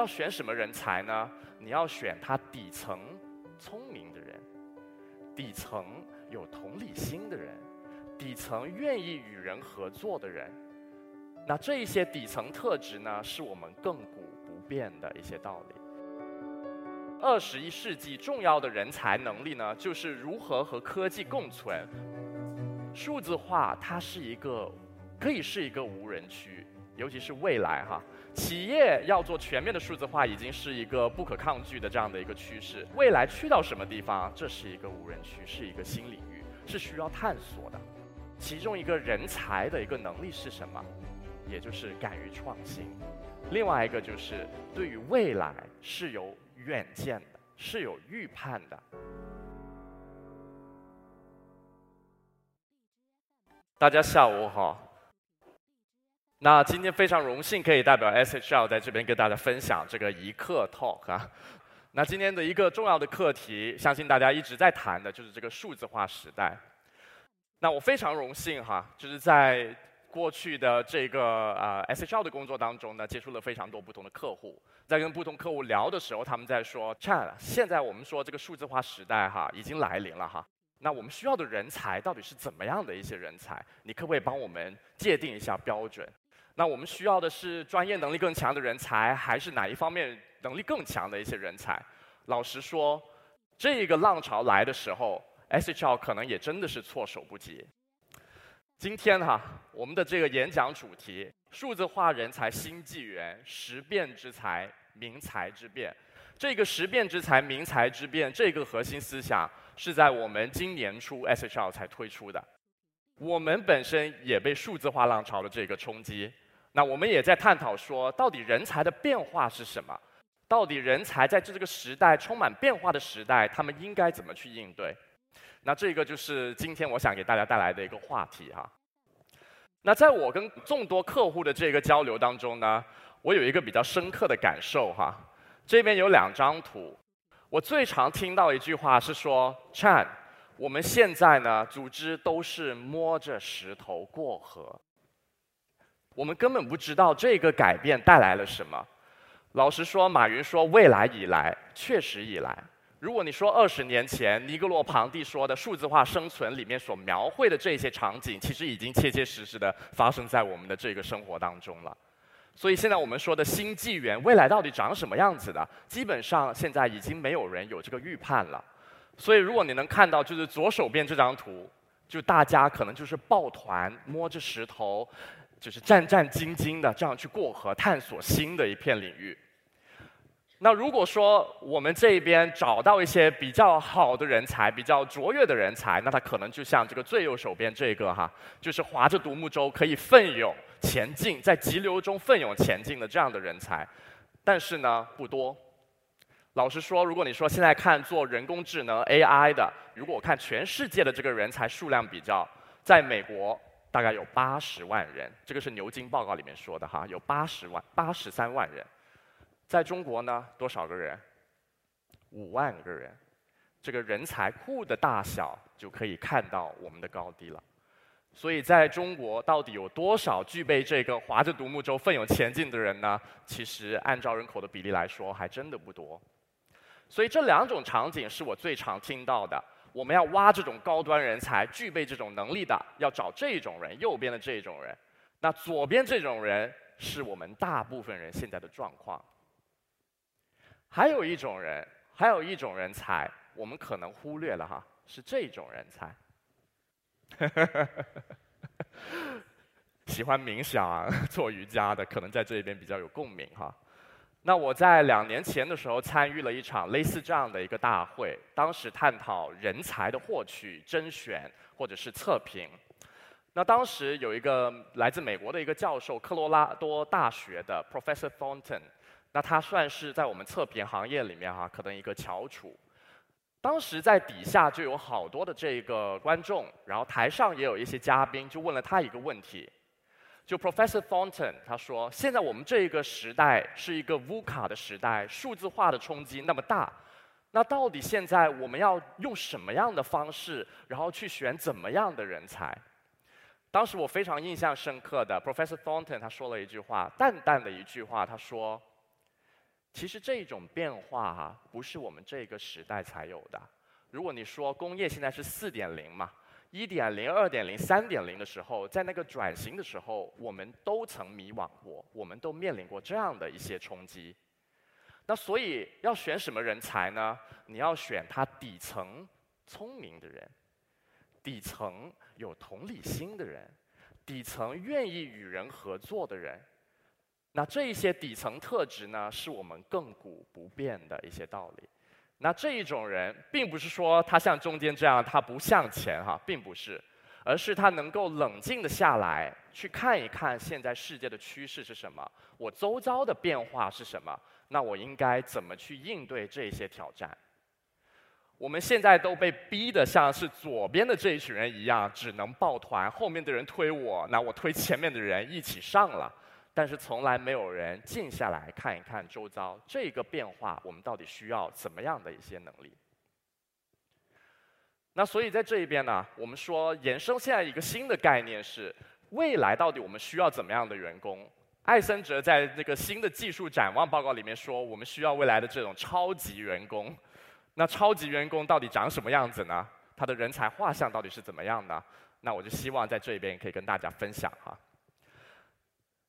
要选什么人才呢？你要选他底层聪明的人，底层有同理心的人，底层愿意与人合作的人。那这一些底层特质呢，是我们亘古不变的一些道理。二十一世纪重要的人才能力呢，就是如何和科技共存。数字化它是一个，可以是一个无人区，尤其是未来哈，企业要做全面的数字化，已经是一个不可抗拒的这样的一个趋势。未来去到什么地方，这是一个无人区，是一个新领域，是需要探索的。其中一个人才的一个能力是什么？也就是敢于创新。另外一个就是对于未来是有。远见的，是有预判的。大家下午好。那今天非常荣幸可以代表 SHL 在这边跟大家分享这个一课 talk 啊。那今天的一个重要的课题，相信大家一直在谈的就是这个数字化时代。那我非常荣幸哈，就是在。过去的这个啊 SHL 的工作当中呢，接触了非常多不同的客户，在跟不同客户聊的时候，他们在说，Chan，现在我们说这个数字化时代哈已经来临了哈，那我们需要的人才到底是怎么样的一些人才？你可不可以帮我们界定一下标准？那我们需要的是专业能力更强的人才，还是哪一方面能力更强的一些人才？老实说，这个浪潮来的时候，SHL 可能也真的是措手不及。今天哈，我们的这个演讲主题：数字化人才新纪元，识变之才，明才之变。这个识变之才，明才之变，这个核心思想是在我们今年初 SHL 才推出的。我们本身也被数字化浪潮的这个冲击，那我们也在探讨说，到底人才的变化是什么？到底人才在这个时代充满变化的时代，他们应该怎么去应对？那这个就是今天我想给大家带来的一个话题哈。那在我跟众多客户的这个交流当中呢，我有一个比较深刻的感受哈。这边有两张图，我最常听到一句话是说：“Chan，我们现在呢，组织都是摸着石头过河，我们根本不知道这个改变带来了什么。”老实说，马云说：“未来已来，确实已来。”如果你说二十年前尼格罗庞蒂说的数字化生存里面所描绘的这些场景，其实已经切切实实的发生在我们的这个生活当中了。所以现在我们说的新纪元，未来到底长什么样子的？基本上现在已经没有人有这个预判了。所以如果你能看到，就是左手边这张图，就大家可能就是抱团摸着石头，就是战战兢兢的这样去过河，探索新的一片领域。那如果说我们这边找到一些比较好的人才，比较卓越的人才，那他可能就像这个最右手边这个哈，就是划着独木舟可以奋勇前进，在急流中奋勇前进的这样的人才，但是呢不多。老实说，如果你说现在看做人工智能 AI 的，如果我看全世界的这个人才数量比较，在美国大概有八十万人，这个是牛津报告里面说的哈，有八十万八十三万人。在中国呢，多少个人？五万个人，这个人才库的大小就可以看到我们的高低了。所以，在中国到底有多少具备这个划着独木舟奋勇前进的人呢？其实按照人口的比例来说，还真的不多。所以这两种场景是我最常听到的。我们要挖这种高端人才，具备这种能力的，要找这种人。右边的这种人，那左边这种人是我们大部分人现在的状况。还有一种人，还有一种人才，我们可能忽略了哈，是这种人才。喜欢冥想、做瑜伽的，可能在这边比较有共鸣哈。那我在两年前的时候参与了一场类似这样的一个大会，当时探讨人才的获取、甄选或者是测评。那当时有一个来自美国的一个教授，科罗拉多大学的 Professor Thornton。那他算是在我们测评行业里面哈，可能一个翘楚。当时在底下就有好多的这个观众，然后台上也有一些嘉宾，就问了他一个问题。就 Professor Thornton 他说：“现在我们这一个时代是一个 VUCA 的时代，数字化的冲击那么大，那到底现在我们要用什么样的方式，然后去选怎么样的人才？”当时我非常印象深刻的 Professor Thornton 他说了一句话，淡淡的一句话，他说。其实这种变化哈，不是我们这个时代才有的。如果你说工业现在是四点零嘛，一点零、二点零、三点零的时候，在那个转型的时候，我们都曾迷惘过，我们都面临过这样的一些冲击。那所以要选什么人才呢？你要选他底层聪明的人，底层有同理心的人，底层愿意与人合作的人。那这一些底层特质呢，是我们亘古不变的一些道理。那这一种人，并不是说他像中间这样，他不向前哈，并不是，而是他能够冷静的下来，去看一看现在世界的趋势是什么，我周遭的变化是什么，那我应该怎么去应对这些挑战？我们现在都被逼得像是左边的这一群人一样，只能抱团，后面的人推我，那我推前面的人一起上了。但是从来没有人静下来看一看周遭这个变化，我们到底需要怎么样的一些能力？那所以在这一边呢，我们说延伸现在一个新的概念是未来到底我们需要怎么样的员工？艾森哲在这个新的技术展望报告里面说，我们需要未来的这种超级员工。那超级员工到底长什么样子呢？他的人才画像到底是怎么样的？那我就希望在这边可以跟大家分享哈。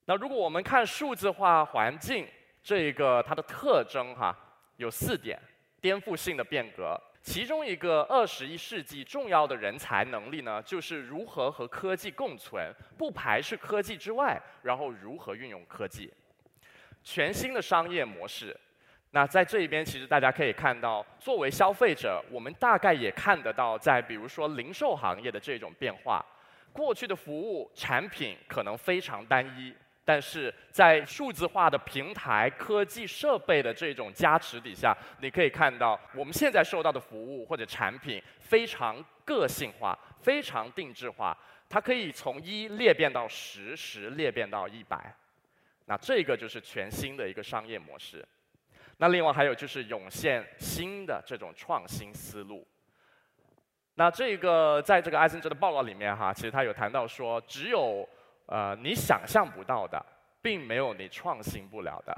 那如果我们看数字化环境这个它的特征哈，有四点颠覆性的变革。其中一个二十一世纪重要的人才能力呢，就是如何和科技共存，不排斥科技之外，然后如何运用科技。全新的商业模式。那在这一边，其实大家可以看到，作为消费者，我们大概也看得到，在比如说零售行业的这种变化。过去的服务产品可能非常单一。但是在数字化的平台、科技设备的这种加持底下，你可以看到我们现在受到的服务或者产品非常个性化、非常定制化，它可以从一裂变到十，十裂变到一百。那这个就是全新的一个商业模式。那另外还有就是涌现新的这种创新思路。那这个在这个艾森哲的报告里面哈，其实他有谈到说，只有呃，你想象不到的，并没有你创新不了的。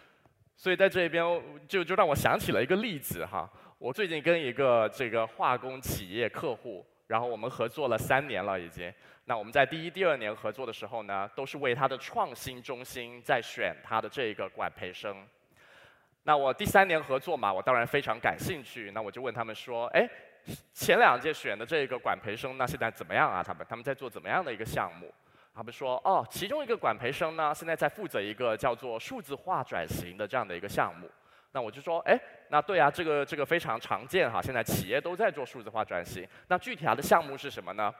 所以在这边就就让我想起了一个例子哈。我最近跟一个这个化工企业客户，然后我们合作了三年了已经。那我们在第一、第二年合作的时候呢，都是为他的创新中心在选他的这个管培生。那我第三年合作嘛，我当然非常感兴趣。那我就问他们说：“哎，前两届选的这个管培生，那现在怎么样啊？他们他们在做怎么样的一个项目？”他们说：“哦，其中一个管培生呢，现在在负责一个叫做数字化转型的这样的一个项目。那我就说，哎，那对啊，这个这个非常常见哈，现在企业都在做数字化转型。那具体他的项目是什么呢？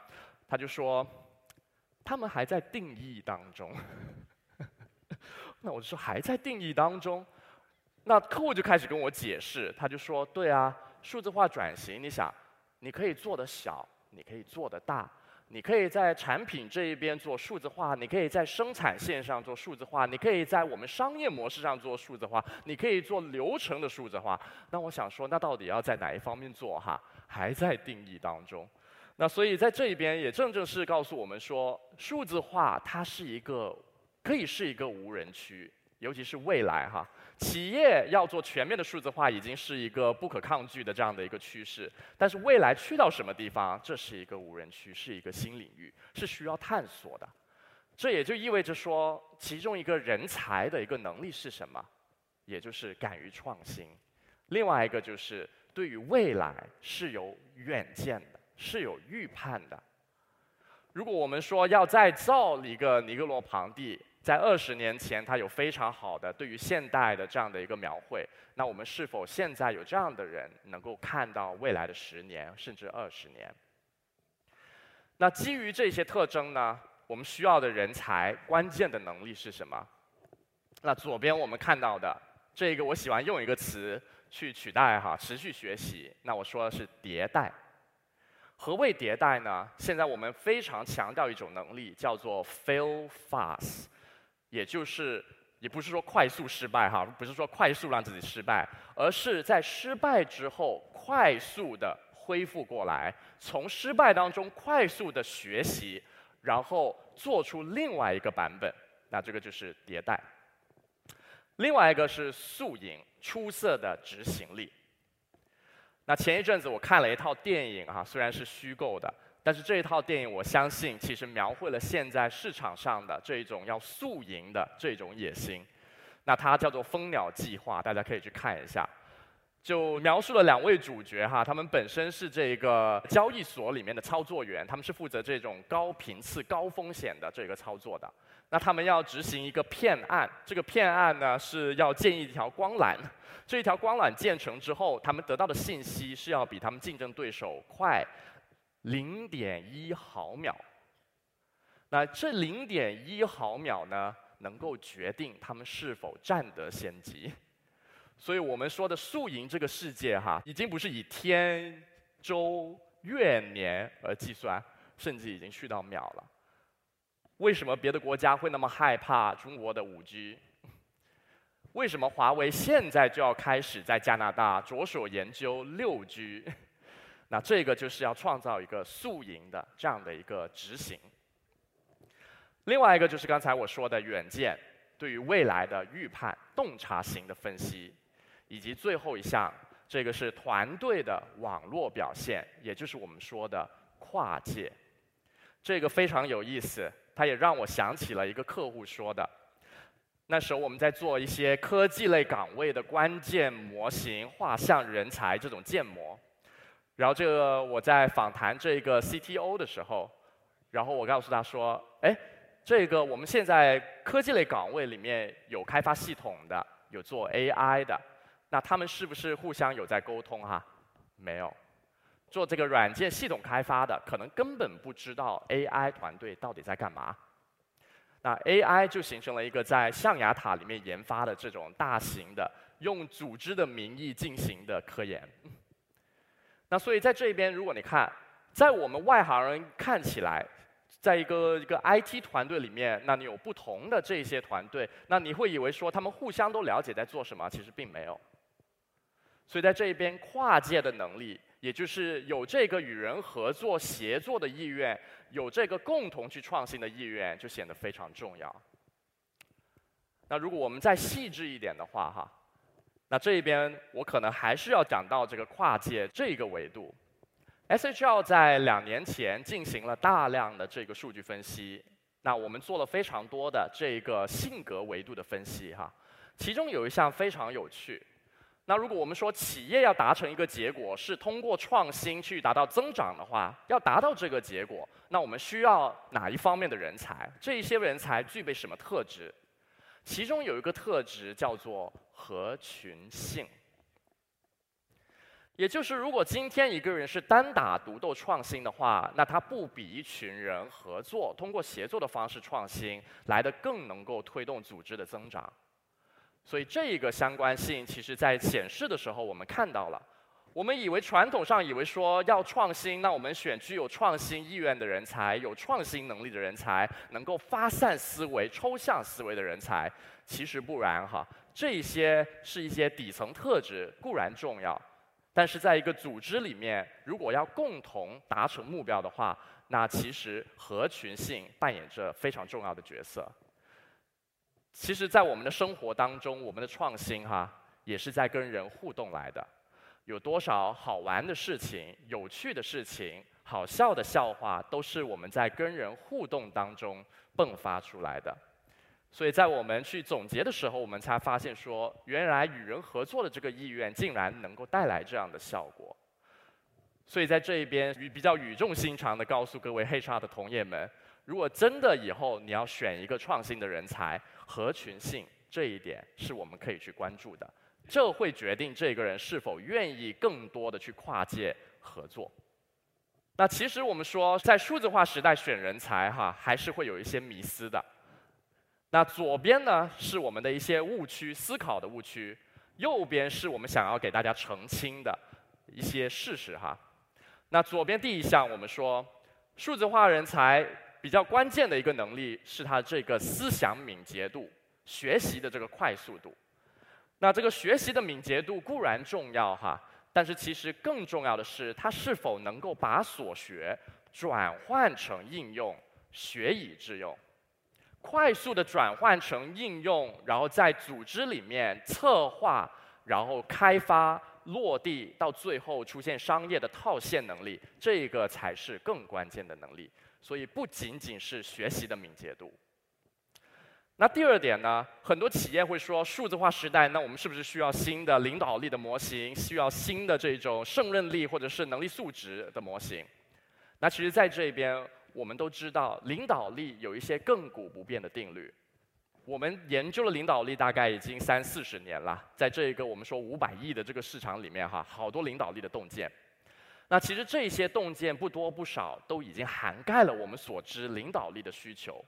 他就说，他们还在定义当中。那我就说还在定义当中。那客户就开始跟我解释，他就说，对啊，数字化转型，你想，你可以做的小，你可以做的大。”你可以在产品这一边做数字化，你可以在生产线上做数字化，你可以在我们商业模式上做数字化，你可以做流程的数字化。那我想说，那到底要在哪一方面做哈？还在定义当中。那所以在这一边也正正是告诉我们说，数字化它是一个可以是一个无人区，尤其是未来哈。企业要做全面的数字化，已经是一个不可抗拒的这样的一个趋势。但是未来去到什么地方，这是一个无人区，是一个新领域，是需要探索的。这也就意味着说，其中一个人才的一个能力是什么？也就是敢于创新。另外一个就是对于未来是有远见的，是有预判的。如果我们说要再造一个尼格罗庞蒂。在二十年前，他有非常好的对于现代的这样的一个描绘。那我们是否现在有这样的人，能够看到未来的十年甚至二十年？那基于这些特征呢，我们需要的人才关键的能力是什么？那左边我们看到的这个，我喜欢用一个词去取代哈，持续学习。那我说的是迭代。何谓迭代呢？现在我们非常强调一种能力，叫做 fail fast。也就是，也不是说快速失败哈，不是说快速让自己失败，而是在失败之后快速的恢复过来，从失败当中快速的学习，然后做出另外一个版本。那这个就是迭代。另外一个是素赢，出色的执行力。那前一阵子我看了一套电影啊，虽然是虚构的，但是这一套电影我相信其实描绘了现在市场上的这一种要素赢的这种野心。那它叫做《蜂鸟计划》，大家可以去看一下。就描述了两位主角哈，他们本身是这个交易所里面的操作员，他们是负责这种高频次、高风险的这个操作的。那他们要执行一个骗案，这个骗案呢是要建一条光缆，这一条光缆建成之后，他们得到的信息是要比他们竞争对手快零点一毫秒。那这零点一毫秒呢，能够决定他们是否占得先机。所以我们说的宿营这个世界哈，已经不是以天、周、月、年而计算，甚至已经去到秒了。为什么别的国家会那么害怕中国的五 G？为什么华为现在就要开始在加拿大着手研究六 G？那这个就是要创造一个宿营的这样的一个执行。另外一个就是刚才我说的远见，对于未来的预判、洞察型的分析。以及最后一项，这个是团队的网络表现，也就是我们说的跨界。这个非常有意思，它也让我想起了一个客户说的。那时候我们在做一些科技类岗位的关键模型画像人才这种建模，然后这个我在访谈这个 CTO 的时候，然后我告诉他说：“哎，这个我们现在科技类岗位里面有开发系统的，有做 AI 的。”那他们是不是互相有在沟通哈？没有，做这个软件系统开发的可能根本不知道 AI 团队到底在干嘛。那 AI 就形成了一个在象牙塔里面研发的这种大型的用组织的名义进行的科研。那所以在这边，如果你看，在我们外行人看起来，在一个一个 IT 团队里面，那你有不同的这些团队，那你会以为说他们互相都了解在做什么，其实并没有。所以在这一边跨界的能力，也就是有这个与人合作协作的意愿，有这个共同去创新的意愿，就显得非常重要。那如果我们再细致一点的话，哈，那这一边我可能还是要讲到这个跨界这个维度。SHL 在两年前进行了大量的这个数据分析，那我们做了非常多的这个性格维度的分析，哈，其中有一项非常有趣。那如果我们说企业要达成一个结果是通过创新去达到增长的话，要达到这个结果，那我们需要哪一方面的人才？这一些人才具备什么特质？其中有一个特质叫做合群性，也就是如果今天一个人是单打独斗创新的话，那他不比一群人合作，通过协作的方式创新来的更能够推动组织的增长。所以这一个相关性，其实在显示的时候，我们看到了。我们以为传统上以为说要创新，那我们选具有创新意愿的人才，有创新能力的人才，能够发散思维、抽象思维的人才。其实不然哈，这些是一些底层特质，固然重要，但是在一个组织里面，如果要共同达成目标的话，那其实合群性扮演着非常重要的角色。其实，在我们的生活当中，我们的创新哈，也是在跟人互动来的。有多少好玩的事情、有趣的事情、好笑的笑话，都是我们在跟人互动当中迸发出来的。所以在我们去总结的时候，我们才发现说，原来与人合作的这个意愿，竟然能够带来这样的效果。所以在这一边，比较语重心长的告诉各位 HR 的同业们，如果真的以后你要选一个创新的人才，合群性这一点是我们可以去关注的，这会决定这个人是否愿意更多的去跨界合作。那其实我们说，在数字化时代选人才哈，还是会有一些迷思的。那左边呢是我们的一些误区思考的误区，右边是我们想要给大家澄清的一些事实哈。那左边第一项，我们说数字化人才。比较关键的一个能力是他这个思想敏捷度，学习的这个快速度。那这个学习的敏捷度固然重要哈，但是其实更重要的是它是否能够把所学转换成应用，学以致用。快速的转换成应用，然后在组织里面策划，然后开发、落地，到最后出现商业的套现能力，这个才是更关键的能力。所以不仅仅是学习的敏捷度。那第二点呢？很多企业会说，数字化时代，那我们是不是需要新的领导力的模型？需要新的这种胜任力或者是能力素质的模型？那其实，在这边，我们都知道，领导力有一些亘古不变的定律。我们研究了领导力大概已经三四十年了，在这一个我们说五百亿的这个市场里面，哈，好多领导力的洞见。那其实这些洞见不多不少，都已经涵盖了我们所知领导力的需求，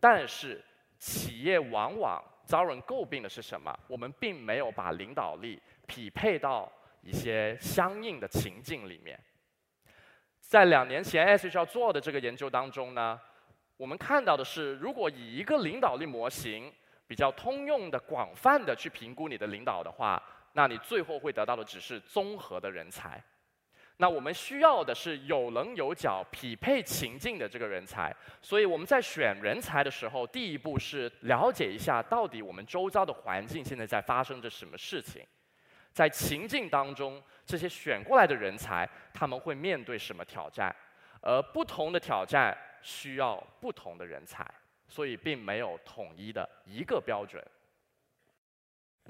但是。企业往往遭人诟病的是什么？我们并没有把领导力匹配到一些相应的情境里面。在两年前 SHL 做的这个研究当中呢，我们看到的是，如果以一个领导力模型比较通用的、广泛的去评估你的领导的话，那你最后会得到的只是综合的人才。那我们需要的是有棱有角、匹配情境的这个人才，所以我们在选人才的时候，第一步是了解一下到底我们周遭的环境现在在发生着什么事情，在情境当中，这些选过来的人才他们会面对什么挑战，而不同的挑战需要不同的人才，所以并没有统一的一个标准。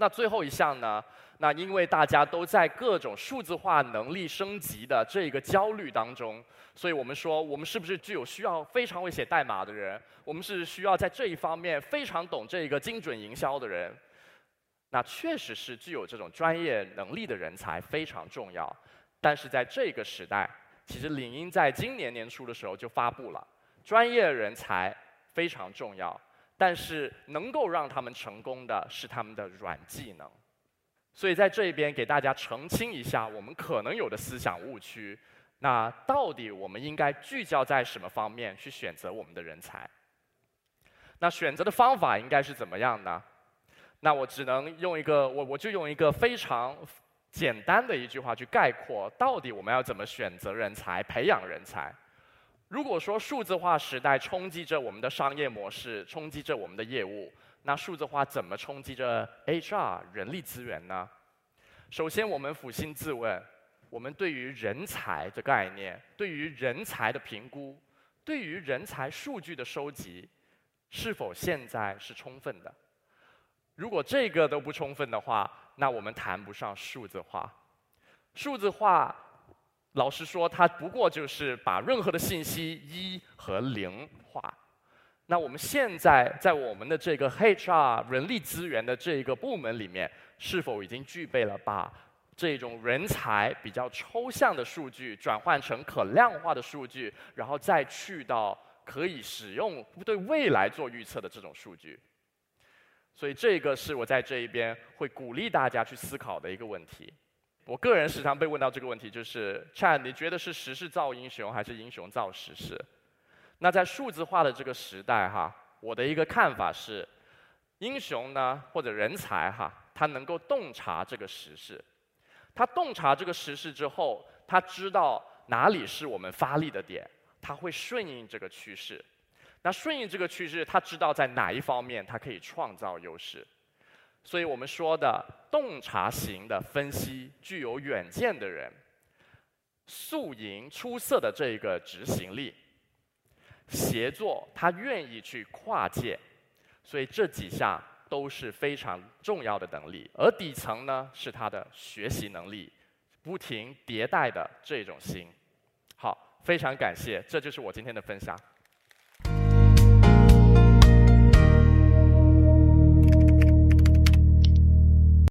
那最后一项呢？那因为大家都在各种数字化能力升级的这个焦虑当中，所以我们说，我们是不是具有需要非常会写代码的人？我们是需要在这一方面非常懂这个精准营销的人？那确实是具有这种专业能力的人才非常重要。但是在这个时代，其实领英在今年年初的时候就发布了，专业人才非常重要。但是能够让他们成功的是他们的软技能，所以在这边给大家澄清一下我们可能有的思想误区。那到底我们应该聚焦在什么方面去选择我们的人才？那选择的方法应该是怎么样呢？那我只能用一个我我就用一个非常简单的一句话去概括，到底我们要怎么选择人才、培养人才？如果说数字化时代冲击着我们的商业模式，冲击着我们的业务，那数字化怎么冲击着 HR 人力资源呢？首先，我们俯心自问：我们对于人才的概念，对于人才的评估，对于人才数据的收集，是否现在是充分的？如果这个都不充分的话，那我们谈不上数字化。数字化。老实说，它不过就是把任何的信息一和零化。那我们现在在我们的这个 HR 人力资源的这一个部门里面，是否已经具备了把这种人才比较抽象的数据转换成可量化的数据，然后再去到可以使用对未来做预测的这种数据？所以这个是我在这一边会鼓励大家去思考的一个问题。我个人时常被问到这个问题，就是 Chad，你觉得是时势造英雄，还是英雄造时势？那在数字化的这个时代，哈，我的一个看法是，英雄呢，或者人才，哈，他能够洞察这个时势，他洞察这个时势之后，他知道哪里是我们发力的点，他会顺应这个趋势。那顺应这个趋势，他知道在哪一方面他可以创造优势。所以我们说的洞察型的分析，具有远见的人，素营出色的这个执行力，协作他愿意去跨界，所以这几项都是非常重要的能力。而底层呢，是他的学习能力，不停迭代的这种心。好，非常感谢，这就是我今天的分享。